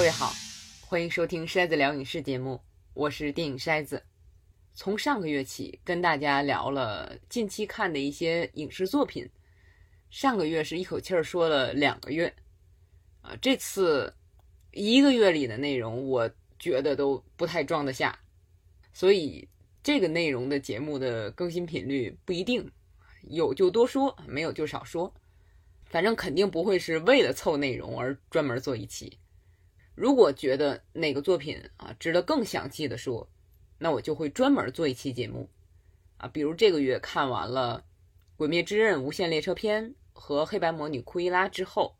各位好，欢迎收听筛子聊影视节目，我是电影筛子。从上个月起，跟大家聊了近期看的一些影视作品。上个月是一口气儿说了两个月，啊，这次一个月里的内容，我觉得都不太装得下，所以这个内容的节目的更新频率不一定，有就多说，没有就少说，反正肯定不会是为了凑内容而专门做一期。如果觉得哪个作品啊值得更详细的说，那我就会专门做一期节目，啊，比如这个月看完了《鬼灭之刃：无限列车篇》和《黑白魔女库伊拉》之后，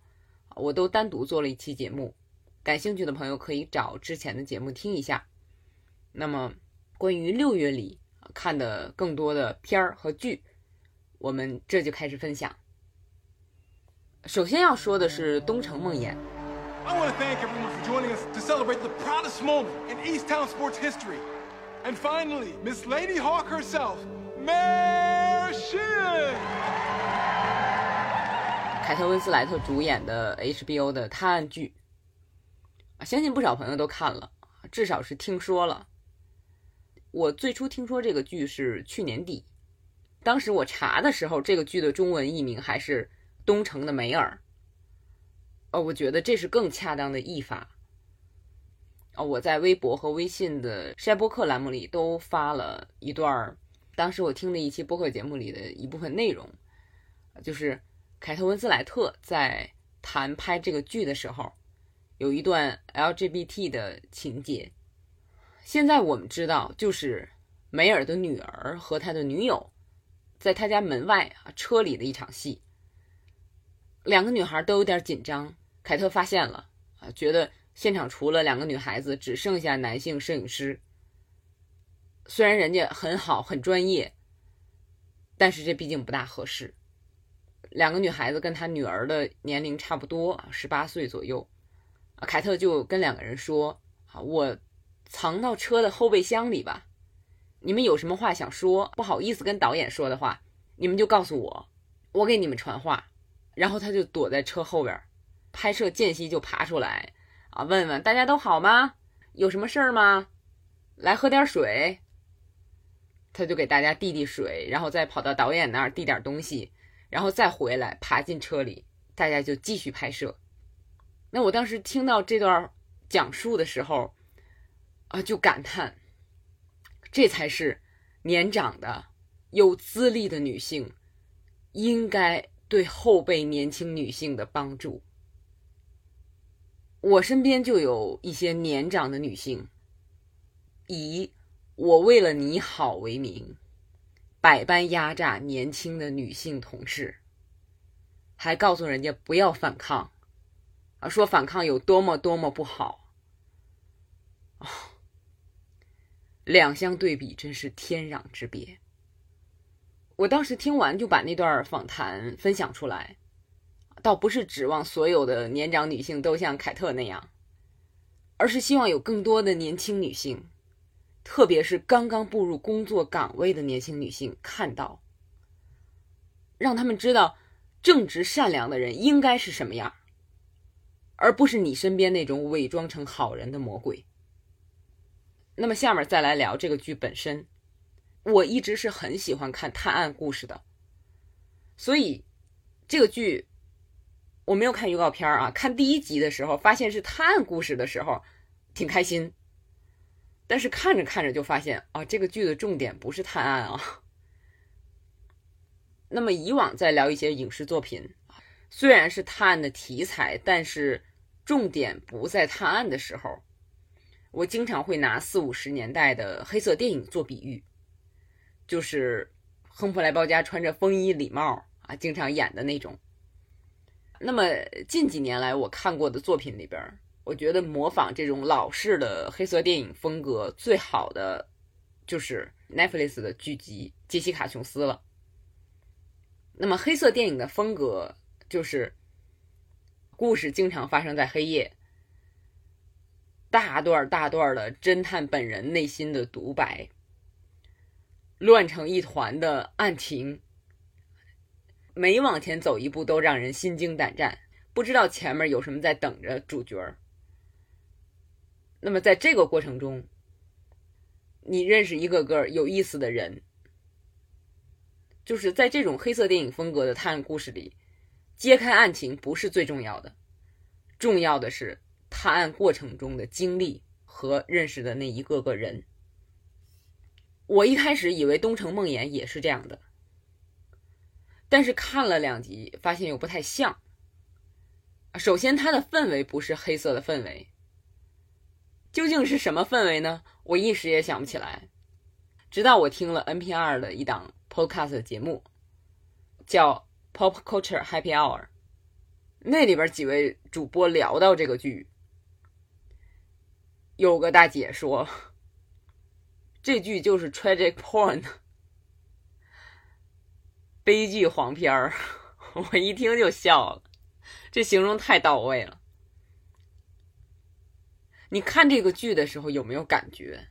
我都单独做了一期节目，感兴趣的朋友可以找之前的节目听一下。那么，关于六月里看的更多的片儿和剧，我们这就开始分享。首先要说的是《东城梦魇》。I want to thank everyone for joining us to celebrate the proudest moment in Easttown sports history. And finally, Miss Lady Hawk herself, Mayor Shin! 凯特温斯莱特主演的 HBO 的探案剧，相信不少朋友都看了，至少是听说了。我最初听说这个剧是去年底，当时我查的时候，这个剧的中文译名还是《东城的梅尔》。哦，我觉得这是更恰当的译法。哦，我在微博和微信的筛播客栏目里都发了一段，当时我听的一期播客节目里的一部分内容，就是凯特温斯莱特在谈拍这个剧的时候，有一段 LGBT 的情节。现在我们知道，就是梅尔的女儿和他的女友，在他家门外啊车里的一场戏。两个女孩都有点紧张，凯特发现了啊，觉得现场除了两个女孩子，只剩下男性摄影师。虽然人家很好很专业，但是这毕竟不大合适。两个女孩子跟她女儿的年龄差不多，十八岁左右。凯特就跟两个人说：“啊，我藏到车的后备箱里吧。你们有什么话想说，不好意思跟导演说的话，你们就告诉我，我给你们传话。”然后他就躲在车后边，拍摄间隙就爬出来，啊，问问大家都好吗？有什么事儿吗？来喝点水。他就给大家递递水，然后再跑到导演那儿递点东西，然后再回来爬进车里，大家就继续拍摄。那我当时听到这段讲述的时候，啊，就感叹，这才是年长的、有资历的女性应该。对后辈年轻女性的帮助，我身边就有一些年长的女性，以“我为了你好”为名，百般压榨年轻的女性同事，还告诉人家不要反抗，啊，说反抗有多么多么不好，两相对比，真是天壤之别。我当时听完就把那段访谈分享出来，倒不是指望所有的年长女性都像凯特那样，而是希望有更多的年轻女性，特别是刚刚步入工作岗位的年轻女性看到，让他们知道正直善良的人应该是什么样，而不是你身边那种伪装成好人的魔鬼。那么下面再来聊这个剧本身。我一直是很喜欢看探案故事的，所以这个剧我没有看预告片啊。看第一集的时候，发现是探案故事的时候，挺开心。但是看着看着就发现啊，这个剧的重点不是探案啊。那么以往在聊一些影视作品，虽然是探案的题材，但是重点不在探案的时候，我经常会拿四五十年代的黑色电影做比喻。就是亨普莱·鲍嘉穿着风衣礼帽啊，经常演的那种。那么近几年来我看过的作品里边，我觉得模仿这种老式的黑色电影风格最好的，就是 Netflix 的剧集《杰西卡·琼斯》了。那么黑色电影的风格就是故事经常发生在黑夜，大段大段的侦探本人内心的独白。乱成一团的案情，每往前走一步都让人心惊胆战，不知道前面有什么在等着主角。那么在这个过程中，你认识一个个有意思的人，就是在这种黑色电影风格的探案故事里，揭开案情不是最重要的，重要的是探案过程中的经历和认识的那一个个人。我一开始以为《东城梦魇》也是这样的，但是看了两集，发现又不太像。首先，它的氛围不是黑色的氛围，究竟是什么氛围呢？我一时也想不起来。直到我听了 NPR 的一档 Podcast 节目，叫 Pop Culture Happy Hour，那里边几位主播聊到这个剧，有个大姐说。这剧就是 tragic porn，悲剧黄片儿，我一听就笑了，这形容太到位了。你看这个剧的时候有没有感觉？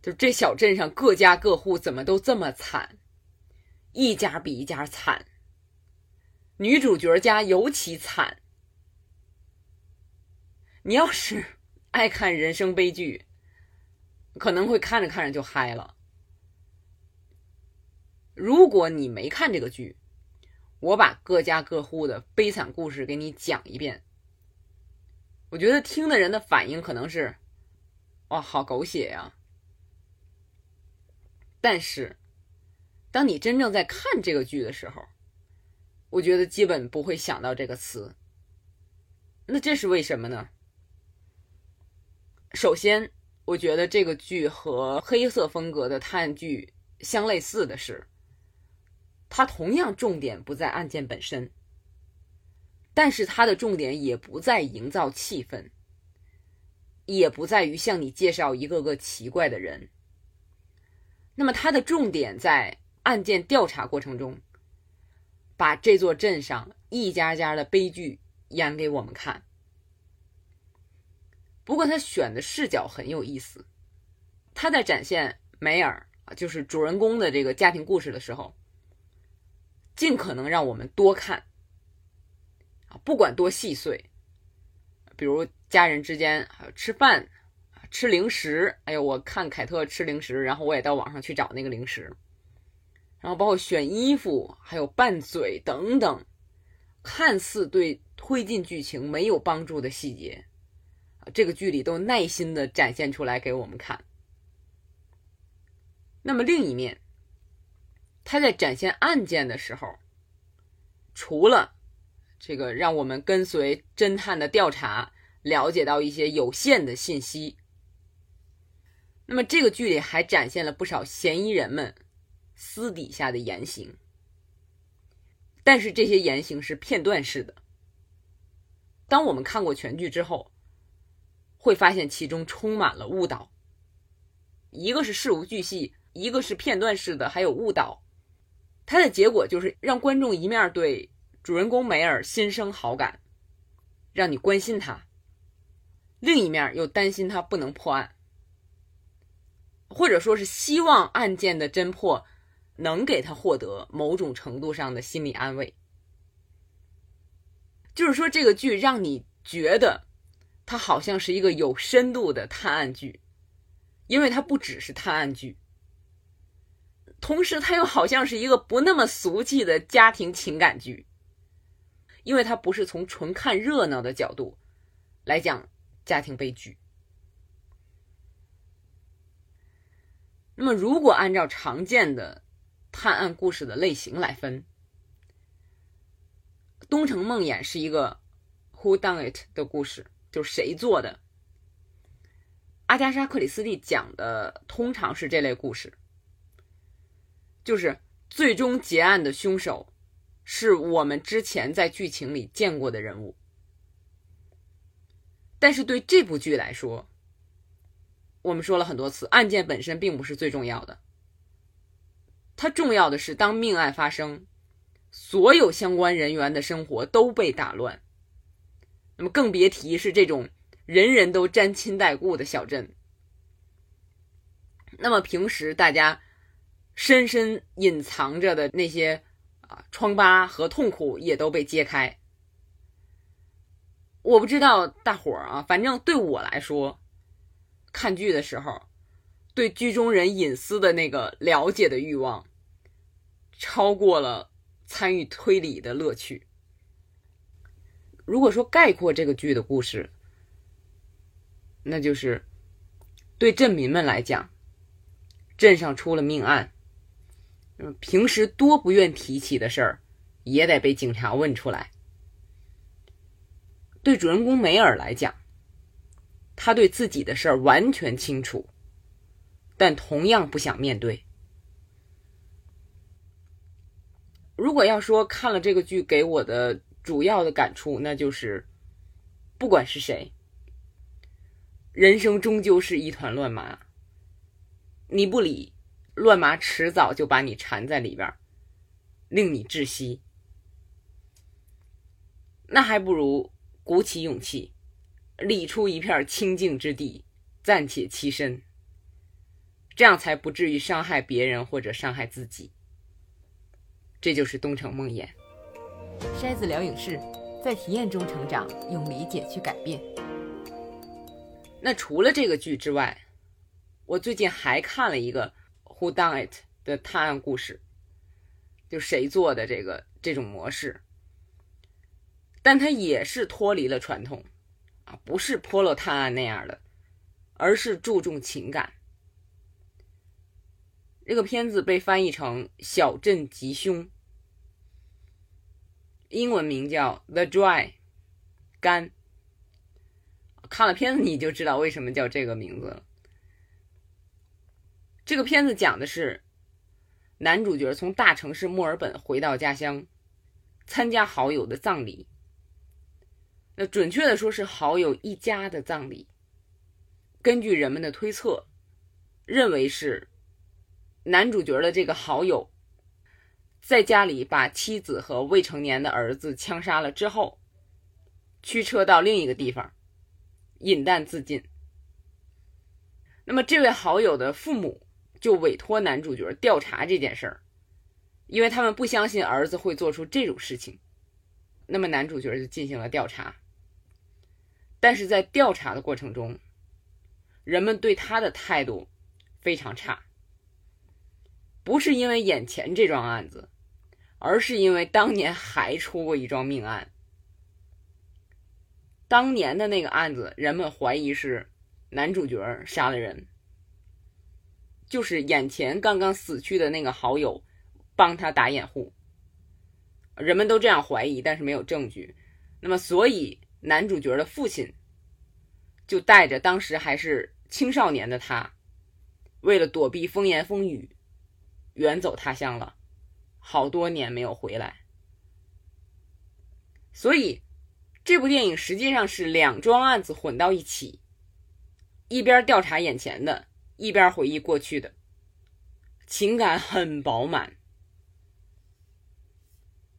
就这小镇上各家各户怎么都这么惨，一家比一家惨，女主角家尤其惨。你要是爱看人生悲剧。可能会看着看着就嗨了。如果你没看这个剧，我把各家各户的悲惨故事给你讲一遍。我觉得听的人的反应可能是：“哇，好狗血呀！”但是，当你真正在看这个剧的时候，我觉得基本不会想到这个词。那这是为什么呢？首先。我觉得这个剧和黑色风格的探剧相类似的是，它同样重点不在案件本身，但是它的重点也不在营造气氛，也不在于向你介绍一个个奇怪的人。那么它的重点在案件调查过程中，把这座镇上一家家的悲剧演给我们看。不过他选的视角很有意思，他在展现梅尔，就是主人公的这个家庭故事的时候，尽可能让我们多看啊，不管多细碎，比如家人之间还有吃饭、吃零食。哎呦，我看凯特吃零食，然后我也到网上去找那个零食，然后包括选衣服，还有拌嘴等等，看似对推进剧情没有帮助的细节。这个剧里都耐心的展现出来给我们看。那么另一面，他在展现案件的时候，除了这个让我们跟随侦探的调查，了解到一些有限的信息，那么这个剧里还展现了不少嫌疑人们私底下的言行。但是这些言行是片段式的。当我们看过全剧之后。会发现其中充满了误导，一个是事无巨细，一个是片段式的，还有误导。它的结果就是让观众一面对主人公梅尔心生好感，让你关心他；另一面又担心他不能破案，或者说是希望案件的侦破能给他获得某种程度上的心理安慰。就是说，这个剧让你觉得。它好像是一个有深度的探案剧，因为它不只是探案剧，同时它又好像是一个不那么俗气的家庭情感剧，因为它不是从纯看热闹的角度来讲家庭悲剧。那么，如果按照常见的探案故事的类型来分，《东城梦魇》是一个 Who Done It 的故事。就是谁做的？阿加莎·克里斯蒂讲的通常是这类故事，就是最终结案的凶手是我们之前在剧情里见过的人物。但是对这部剧来说，我们说了很多次，案件本身并不是最重要的，它重要的是当命案发生，所有相关人员的生活都被打乱。那么更别提是这种人人都沾亲带故的小镇。那么平时大家深深隐藏着的那些啊疮疤和痛苦也都被揭开。我不知道大伙儿啊，反正对我来说，看剧的时候，对剧中人隐私的那个了解的欲望，超过了参与推理的乐趣。如果说概括这个剧的故事，那就是对镇民们来讲，镇上出了命案，平时多不愿提起的事儿，也得被警察问出来。对主人公梅尔来讲，他对自己的事儿完全清楚，但同样不想面对。如果要说看了这个剧给我的主要的感触，那就是不管是谁，人生终究是一团乱麻，你不理，乱麻迟早就把你缠在里边，令你窒息。那还不如。鼓起勇气，理出一片清净之地，暂且栖身，这样才不至于伤害别人或者伤害自己。这就是东城梦魇。筛子聊影视，在体验中成长，用理解去改变。那除了这个剧之外，我最近还看了一个《Who Done It》的探案故事，就谁做的这个这种模式。但它也是脱离了传统，啊，不是破落探案那样的，而是注重情感。这个片子被翻译成《小镇吉凶》，英文名叫《The Dry》，干。看了片子你就知道为什么叫这个名字了。这个片子讲的是男主角从大城市墨尔本回到家乡，参加好友的葬礼。那准确的说是好友一家的葬礼。根据人们的推测，认为是男主角的这个好友在家里把妻子和未成年的儿子枪杀了之后，驱车到另一个地方饮弹自尽。那么这位好友的父母就委托男主角调查这件事儿，因为他们不相信儿子会做出这种事情。那么男主角就进行了调查。但是在调查的过程中，人们对他的态度非常差，不是因为眼前这桩案子，而是因为当年还出过一桩命案。当年的那个案子，人们怀疑是男主角杀了人，就是眼前刚刚死去的那个好友帮他打掩护，人们都这样怀疑，但是没有证据。那么，所以。男主角的父亲就带着当时还是青少年的他，为了躲避风言风语，远走他乡了，好多年没有回来。所以，这部电影实际上是两桩案子混到一起，一边调查眼前的，一边回忆过去的，情感很饱满。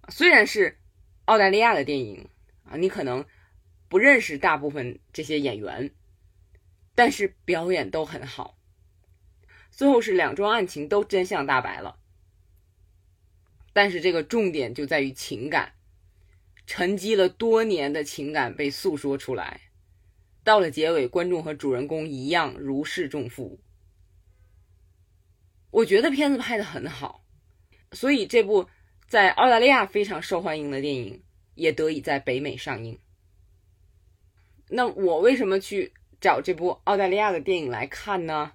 虽然是澳大利亚的电影啊，你可能。不认识大部分这些演员，但是表演都很好。最后是两桩案情都真相大白了，但是这个重点就在于情感，沉积了多年的情感被诉说出来。到了结尾，观众和主人公一样如释重负。我觉得片子拍的很好，所以这部在澳大利亚非常受欢迎的电影也得以在北美上映。那我为什么去找这部澳大利亚的电影来看呢？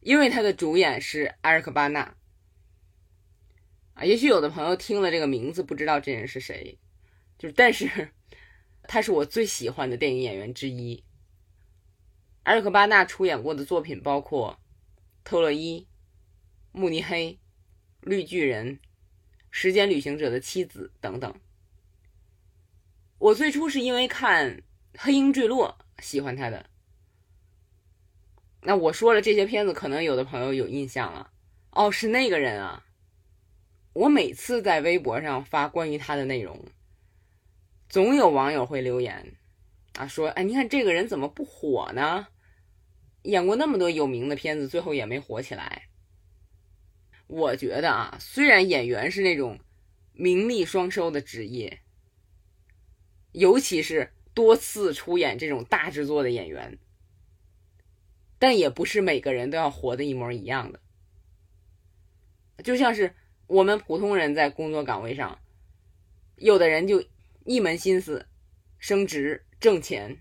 因为它的主演是埃尔克巴纳啊。也许有的朋友听了这个名字不知道这人是谁，就是但是 他是我最喜欢的电影演员之一。埃尔克巴纳出演过的作品包括《特洛伊》《慕尼黑》《绿巨人》《时间旅行者的妻子》等等。我最初是因为看。黑鹰坠落，喜欢他的。那我说了这些片子，可能有的朋友有印象了。哦，是那个人啊！我每次在微博上发关于他的内容，总有网友会留言啊，说：“哎，你看这个人怎么不火呢？演过那么多有名的片子，最后也没火起来。”我觉得啊，虽然演员是那种名利双收的职业，尤其是。多次出演这种大制作的演员，但也不是每个人都要活得一模一样的。就像是我们普通人在工作岗位上，有的人就一门心思升职挣钱，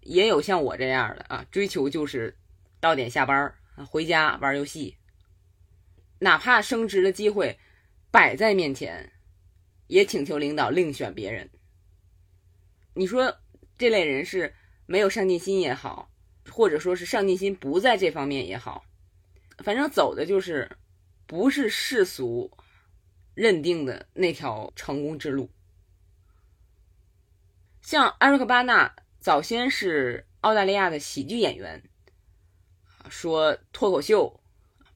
也有像我这样的啊，追求就是到点下班回家玩游戏，哪怕升职的机会摆在面前，也请求领导另选别人。你说这类人是没有上进心也好，或者说是上进心不在这方面也好，反正走的就是不是世俗认定的那条成功之路。像艾瑞克·巴纳早先是澳大利亚的喜剧演员，说脱口秀，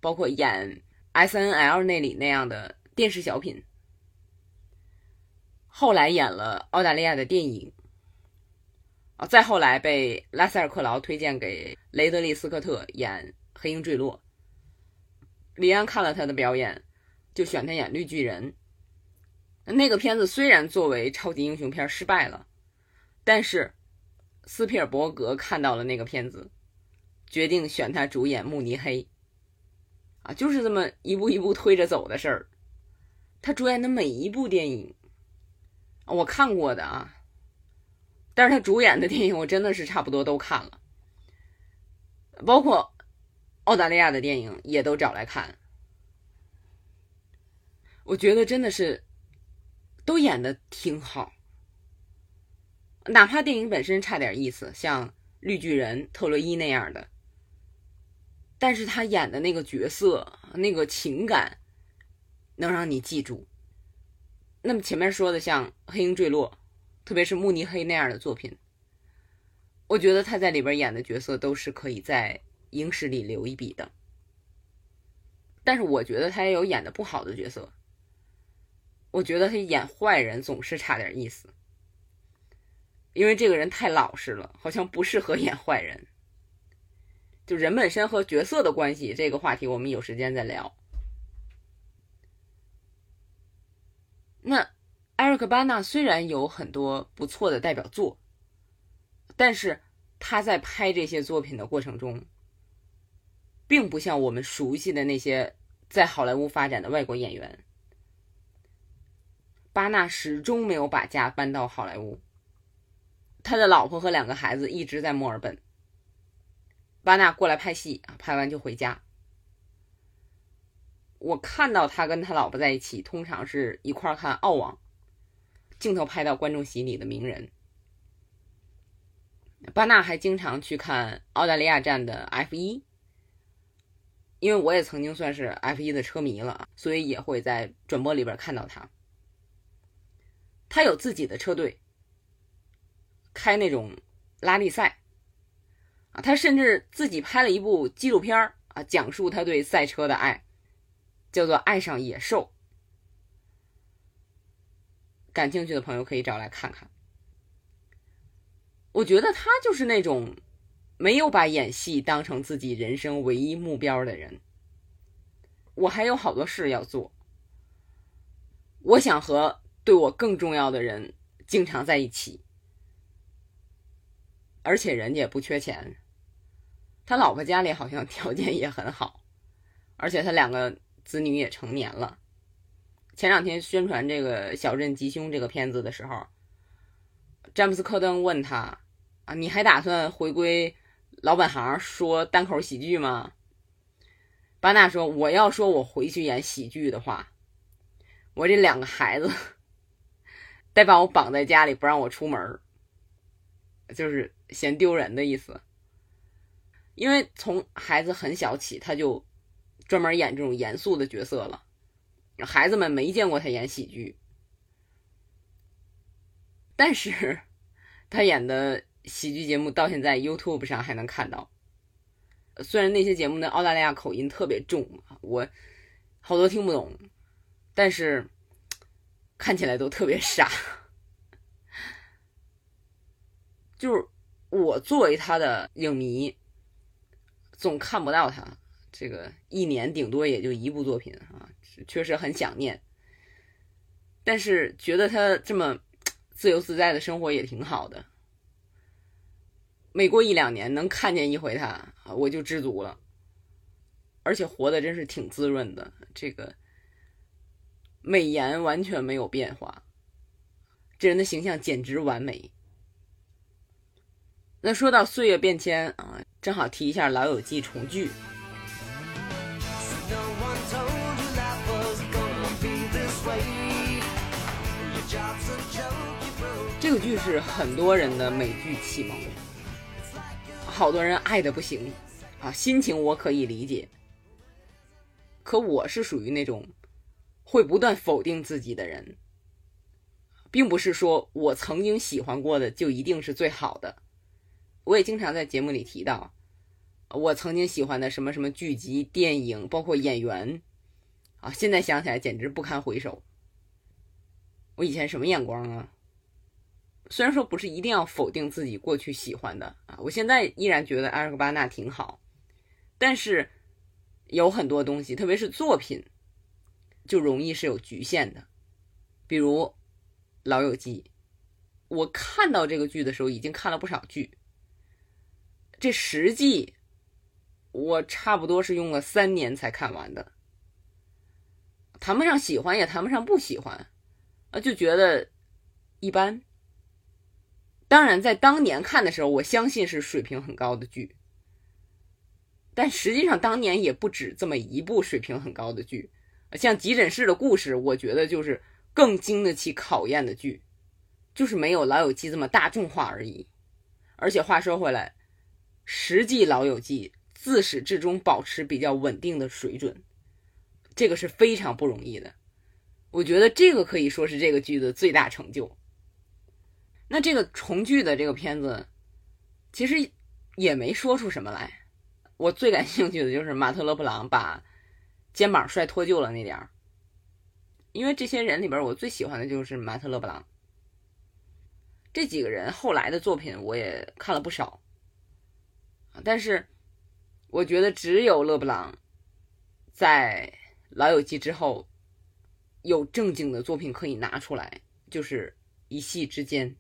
包括演 S N L 那里那样的电视小品，后来演了澳大利亚的电影。啊，再后来被拉塞尔·克劳推荐给雷德利·斯科特演《黑鹰坠落》，李安看了他的表演，就选他演绿巨人。那个片子虽然作为超级英雄片失败了，但是斯皮尔伯格看到了那个片子，决定选他主演慕尼黑。啊，就是这么一步一步推着走的事儿。他主演的每一部电影，我看过的啊。但是他主演的电影我真的是差不多都看了，包括澳大利亚的电影也都找来看。我觉得真的是都演的挺好，哪怕电影本身差点意思，像《绿巨人》特洛伊那样的，但是他演的那个角色、那个情感能让你记住。那么前面说的像《黑鹰坠落》。特别是慕尼黑那样的作品，我觉得他在里边演的角色都是可以在影史里留一笔的。但是我觉得他也有演的不好的角色。我觉得他演坏人总是差点意思，因为这个人太老实了，好像不适合演坏人。就人本身和角色的关系这个话题，我们有时间再聊。那。艾瑞克·巴纳虽然有很多不错的代表作，但是他在拍这些作品的过程中，并不像我们熟悉的那些在好莱坞发展的外国演员。巴纳始终没有把家搬到好莱坞，他的老婆和两个孩子一直在墨尔本。巴纳过来拍戏，拍完就回家。我看到他跟他老婆在一起，通常是一块看澳网。镜头拍到观众席里的名人，巴纳还经常去看澳大利亚站的 F 一，因为我也曾经算是 F 一的车迷了，所以也会在转播里边看到他。他有自己的车队，开那种拉力赛他甚至自己拍了一部纪录片啊，讲述他对赛车的爱，叫做《爱上野兽》。感兴趣的朋友可以找来看看。我觉得他就是那种没有把演戏当成自己人生唯一目标的人。我还有好多事要做，我想和对我更重要的人经常在一起，而且人家也不缺钱，他老婆家里好像条件也很好，而且他两个子女也成年了。前两天宣传这个《小镇吉凶》这个片子的时候，詹姆斯·科登问他：“啊，你还打算回归老本行，说单口喜剧吗？”巴纳说：“我要说我回去演喜剧的话，我这两个孩子 得把我绑在家里，不让我出门，就是嫌丢人的意思。因为从孩子很小起，他就专门演这种严肃的角色了。”孩子们没见过他演喜剧，但是他演的喜剧节目到现在 YouTube 上还能看到。虽然那些节目的澳大利亚口音特别重，我好多听不懂，但是看起来都特别傻。就是我作为他的影迷，总看不到他。这个一年顶多也就一部作品啊，确实很想念。但是觉得他这么自由自在的生活也挺好的。每过一两年能看见一回他，我就知足了。而且活的真是挺滋润的，这个美颜完全没有变化，这人的形象简直完美。那说到岁月变迁啊，正好提一下《老友记》重聚。这个剧是很多人的美剧启蒙，好多人爱的不行啊，心情我可以理解。可我是属于那种会不断否定自己的人，并不是说我曾经喜欢过的就一定是最好的。我也经常在节目里提到，我曾经喜欢的什么什么剧集、电影，包括演员，啊，现在想起来简直不堪回首。我以前什么眼光啊？虽然说不是一定要否定自己过去喜欢的啊，我现在依然觉得埃尔戈巴纳挺好，但是有很多东西，特别是作品，就容易是有局限的。比如《老友记》，我看到这个剧的时候已经看了不少剧，这十季我差不多是用了三年才看完的，谈不上喜欢，也谈不上不喜欢，啊，就觉得一般。当然，在当年看的时候，我相信是水平很高的剧，但实际上当年也不止这么一部水平很高的剧，像《急诊室的故事》，我觉得就是更经得起考验的剧，就是没有《老友记》这么大众化而已。而且话说回来，实际《老友记》自始至终保持比较稳定的水准，这个是非常不容易的。我觉得这个可以说是这个剧的最大成就。那这个重聚的这个片子，其实也没说出什么来。我最感兴趣的就是马特·勒布朗把肩膀摔脱臼了那点儿，因为这些人里边，我最喜欢的就是马特·勒布朗。这几个人后来的作品我也看了不少，但是我觉得只有勒布朗在《老友记》之后有正经的作品可以拿出来，就是一夕之间。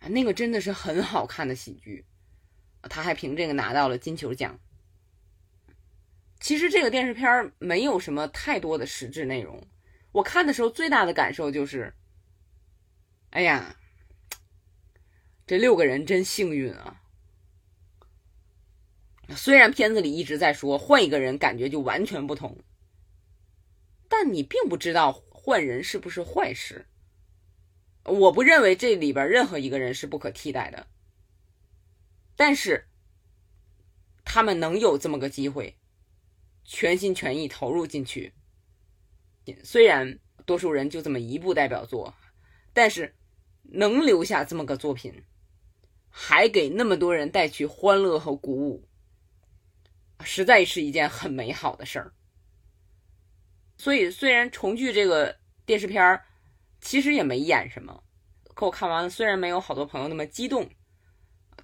啊，那个真的是很好看的喜剧，他还凭这个拿到了金球奖。其实这个电视片没有什么太多的实质内容，我看的时候最大的感受就是，哎呀，这六个人真幸运啊！虽然片子里一直在说换一个人感觉就完全不同，但你并不知道换人是不是坏事。我不认为这里边任何一个人是不可替代的，但是他们能有这么个机会，全心全意投入进去。虽然多数人就这么一部代表作，但是能留下这么个作品，还给那么多人带去欢乐和鼓舞，实在是一件很美好的事儿。所以，虽然重聚这个电视片儿。其实也没演什么，可我看完，虽然没有好多朋友那么激动，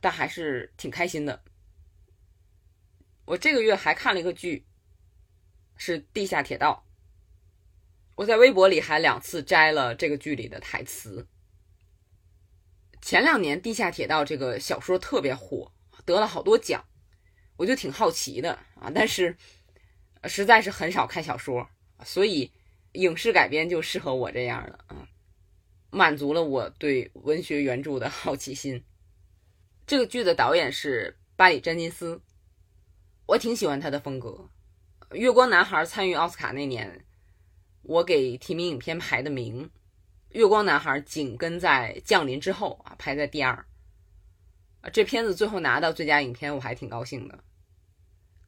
但还是挺开心的。我这个月还看了一个剧，是《地下铁道》。我在微博里还两次摘了这个剧里的台词。前两年《地下铁道》这个小说特别火，得了好多奖，我就挺好奇的啊，但是实在是很少看小说，所以。影视改编就适合我这样的啊，满足了我对文学原著的 好奇心。这个剧的导演是巴里·詹金斯，我挺喜欢他的风格。《月光男孩》参与奥斯卡那年，我给提名影片排的名，《月光男孩》紧跟在《降临》之后啊，排在第二。这片子最后拿到最佳影片，我还挺高兴的。《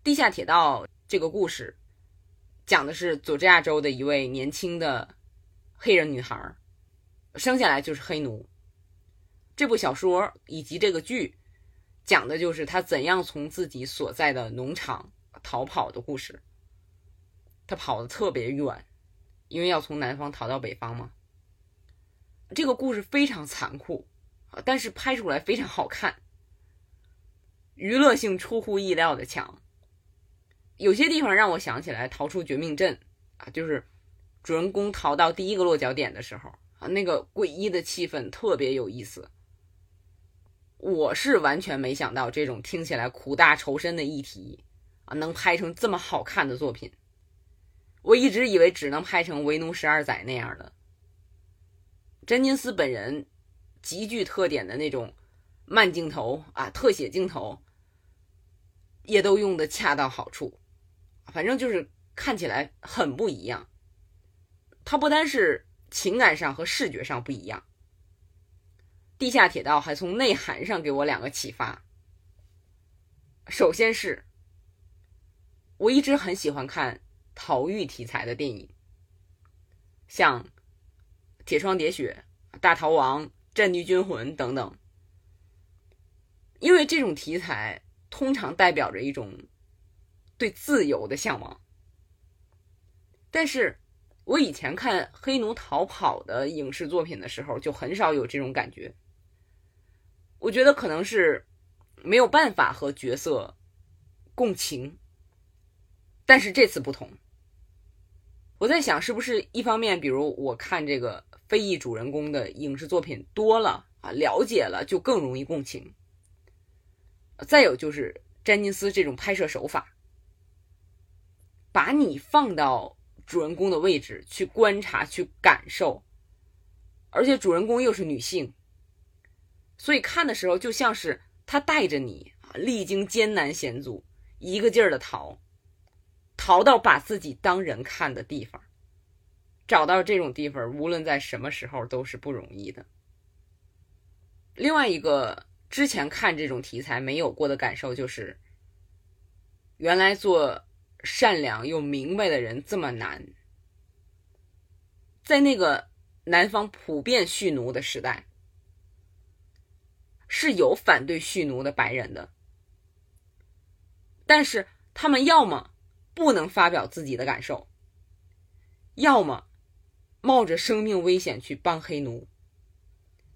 地下铁道》这个故事。讲的是佐治亚州的一位年轻的黑人女孩，生下来就是黑奴。这部小说以及这个剧讲的就是她怎样从自己所在的农场逃跑的故事。她跑的特别远，因为要从南方逃到北方嘛。这个故事非常残酷，但是拍出来非常好看，娱乐性出乎意料的强。有些地方让我想起来《逃出绝命镇》啊，就是主人公逃到第一个落脚点的时候啊，那个诡异的气氛特别有意思。我是完全没想到这种听起来苦大仇深的议题啊，能拍成这么好看的作品。我一直以为只能拍成《为奴十二载》那样的。詹金斯本人极具特点的那种慢镜头啊，特写镜头也都用的恰到好处，反正就是看起来很不一样。它不单是情感上和视觉上不一样。地下铁道还从内涵上给我两个启发。首先是，我一直很喜欢看逃狱题材的电影，像《铁窗喋血》《大逃亡》《战地军魂》等等，因为这种题材通常代表着一种对自由的向往。但是我以前看黑奴逃跑的影视作品的时候，就很少有这种感觉。我觉得可能是没有办法和角色共情，但是这次不同。我在想，是不是一方面，比如我看这个非裔主人公的影视作品多了啊，了解了就更容易共情。再有就是詹金斯这种拍摄手法，把你放到主人公的位置去观察、去感受，而且主人公又是女性。所以看的时候，就像是他带着你啊，历经艰难险阻，一个劲儿的逃，逃到把自己当人看的地方。找到这种地方，无论在什么时候都是不容易的。另外一个之前看这种题材没有过的感受就是，原来做善良又明白的人这么难。在那个南方普遍蓄奴的时代。是有反对蓄奴的白人的，但是他们要么不能发表自己的感受，要么冒着生命危险去帮黑奴，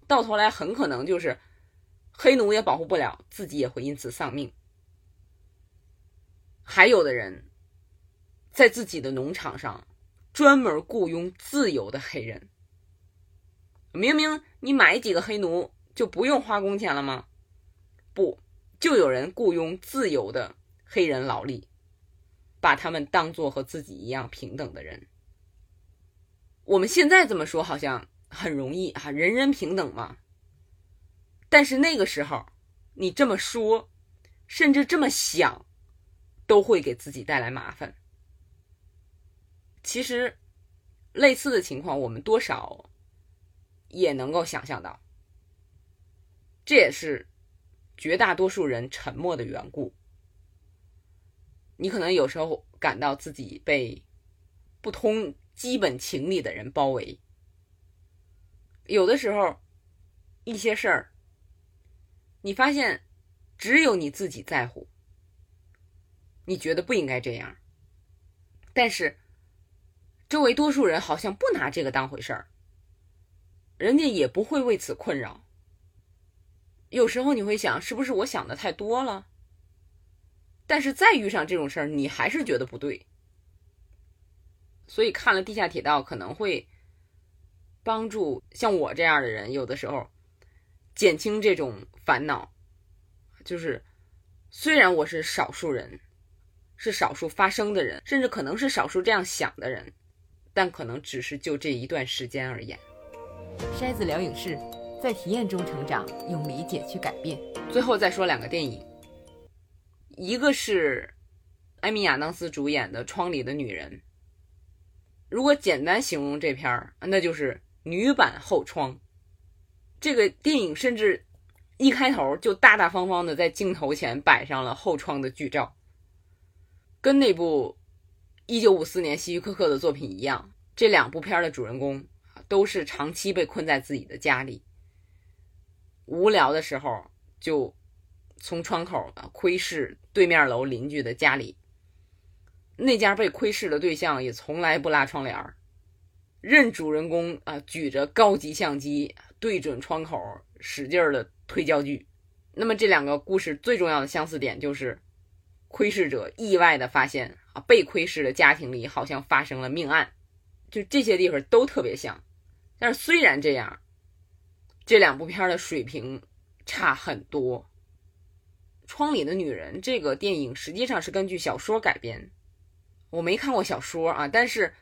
到头来很可能就是黑奴也保护不了自己，也会因此丧命。还有的人在自己的农场上专门雇佣自由的黑人，明明你买几个黑奴。就不用花工钱了吗？不，就有人雇佣自由的黑人劳力，把他们当做和自己一样平等的人。我们现在这么说好像很容易啊，人人平等嘛。但是那个时候，你这么说，甚至这么想，都会给自己带来麻烦。其实，类似的情况，我们多少也能够想象到。这也是绝大多数人沉默的缘故。你可能有时候感到自己被不通基本情理的人包围，有的时候一些事儿，你发现只有你自己在乎，你觉得不应该这样，但是周围多数人好像不拿这个当回事儿，人家也不会为此困扰。有时候你会想，是不是我想的太多了？但是再遇上这种事儿，你还是觉得不对。所以看了《地下铁道》，可能会帮助像我这样的人，有的时候减轻这种烦恼。就是虽然我是少数人，是少数发声的人，甚至可能是少数这样想的人，但可能只是就这一段时间而言。筛子聊影视。在体验中成长，用理解去改变。最后再说两个电影，一个是艾米亚当斯主演的《窗里的女人》。如果简单形容这片儿，那就是女版《后窗》。这个电影甚至一开头就大大方方的在镜头前摆上了后窗的剧照，跟那部1954年希区柯克的作品一样，这两部片的主人公都是长期被困在自己的家里。无聊的时候，就从窗口窥视对面楼邻居的家里。那家被窥视的对象也从来不拉窗帘儿，任主人公啊举着高级相机对准窗口使劲儿的推焦距。那么这两个故事最重要的相似点就是，窥视者意外的发现啊被窥视的家庭里好像发生了命案，就这些地方都特别像。但是虽然这样。这两部片的水平差很多。《窗里的女人》这个电影实际上是根据小说改编，我没看过小说啊，但是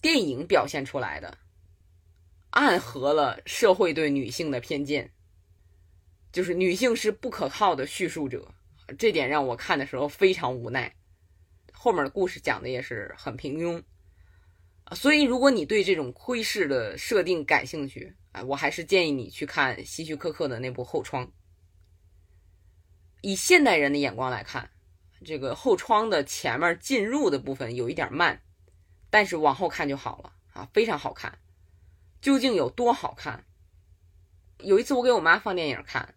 电影表现出来的暗合了社会对女性的偏见，就是女性是不可靠的叙述者，这点让我看的时候非常无奈。后面的故事讲的也是很平庸。所以，如果你对这种窥视的设定感兴趣，啊，我还是建议你去看希区柯克的那部《后窗》。以现代人的眼光来看，这个后窗的前面进入的部分有一点慢，但是往后看就好了啊，非常好看。究竟有多好看？有一次我给我妈放电影看，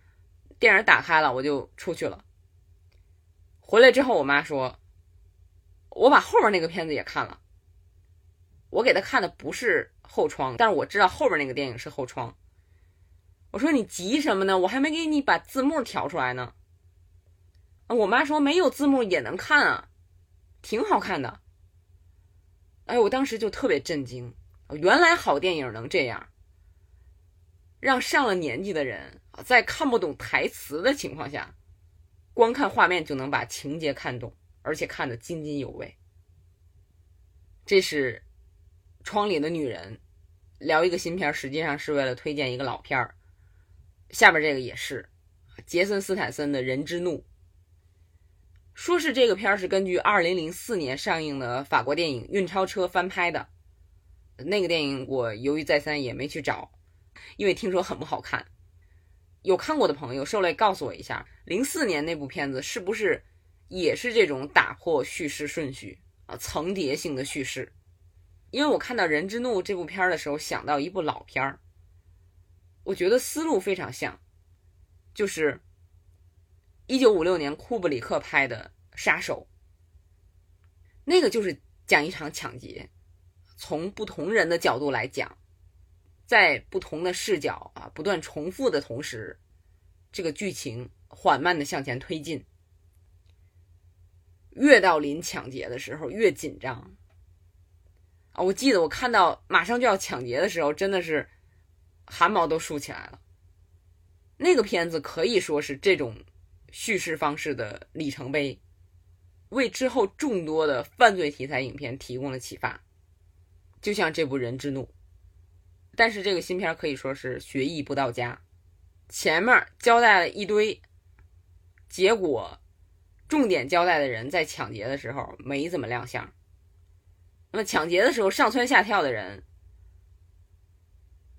电影打开了，我就出去了。回来之后，我妈说：“我把后边那个片子也看了。”我给她看的不是后窗，但是我知道后边那个电影是后窗。我说你急什么呢？我还没给你把字幕调出来呢。我妈说没有字幕也能看啊，挺好看的。哎，我当时就特别震惊，原来好电影能这样，让上了年纪的人在看不懂台词的情况下，光看画面就能把情节看懂，而且看得津津有味。这是。窗里的女人，聊一个新片，实际上是为了推荐一个老片儿。下边这个也是，杰森斯坦森的人之怒。说是这个片儿是根据2004年上映的法国电影《运钞车》翻拍的。那个电影我犹豫再三也没去找，因为听说很不好看。有看过的朋友，受累告诉我一下，零四年那部片子是不是也是这种打破叙事顺序啊，层叠性的叙事？因为我看到《人之怒》这部片儿的时候，想到一部老片儿，我觉得思路非常像，就是一九五六年库布里克拍的《杀手》，那个就是讲一场抢劫，从不同人的角度来讲，在不同的视角啊不断重复的同时，这个剧情缓慢的向前推进，越到临抢劫的时候越紧张。啊，我记得我看到马上就要抢劫的时候，真的是汗毛都竖起来了。那个片子可以说是这种叙事方式的里程碑，为之后众多的犯罪题材影片提供了启发。就像这部《人之怒》，但是这个新片可以说是学艺不到家，前面交代了一堆，结果重点交代的人在抢劫的时候没怎么亮相。那么抢劫的时候上蹿下跳的人，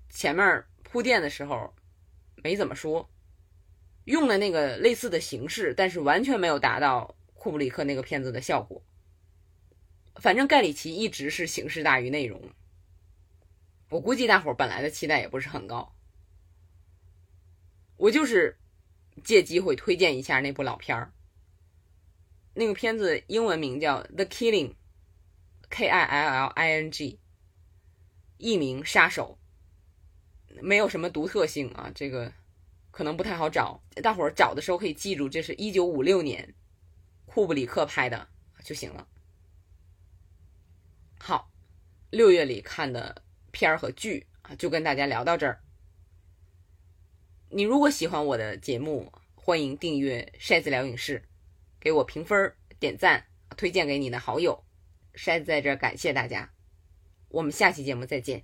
前面铺垫的时候没怎么说，用了那个类似的形式，但是完全没有达到库布里克那个片子的效果。反正盖里奇一直是形式大于内容，我估计大伙儿本来的期待也不是很高。我就是借机会推荐一下那部老片儿，那个片子英文名叫《The Killing》。K I L L I N G，艺名杀手，没有什么独特性啊，这个可能不太好找。大伙儿找的时候可以记住，这是一九五六年库布里克拍的就行了。六月里看的片儿和剧啊，就跟大家聊到这儿。你如果喜欢我的节目，欢迎订阅筛子聊影视，给我评分、点赞、推荐给你的好友。筛子在这儿感谢大家，我们下期节目再见。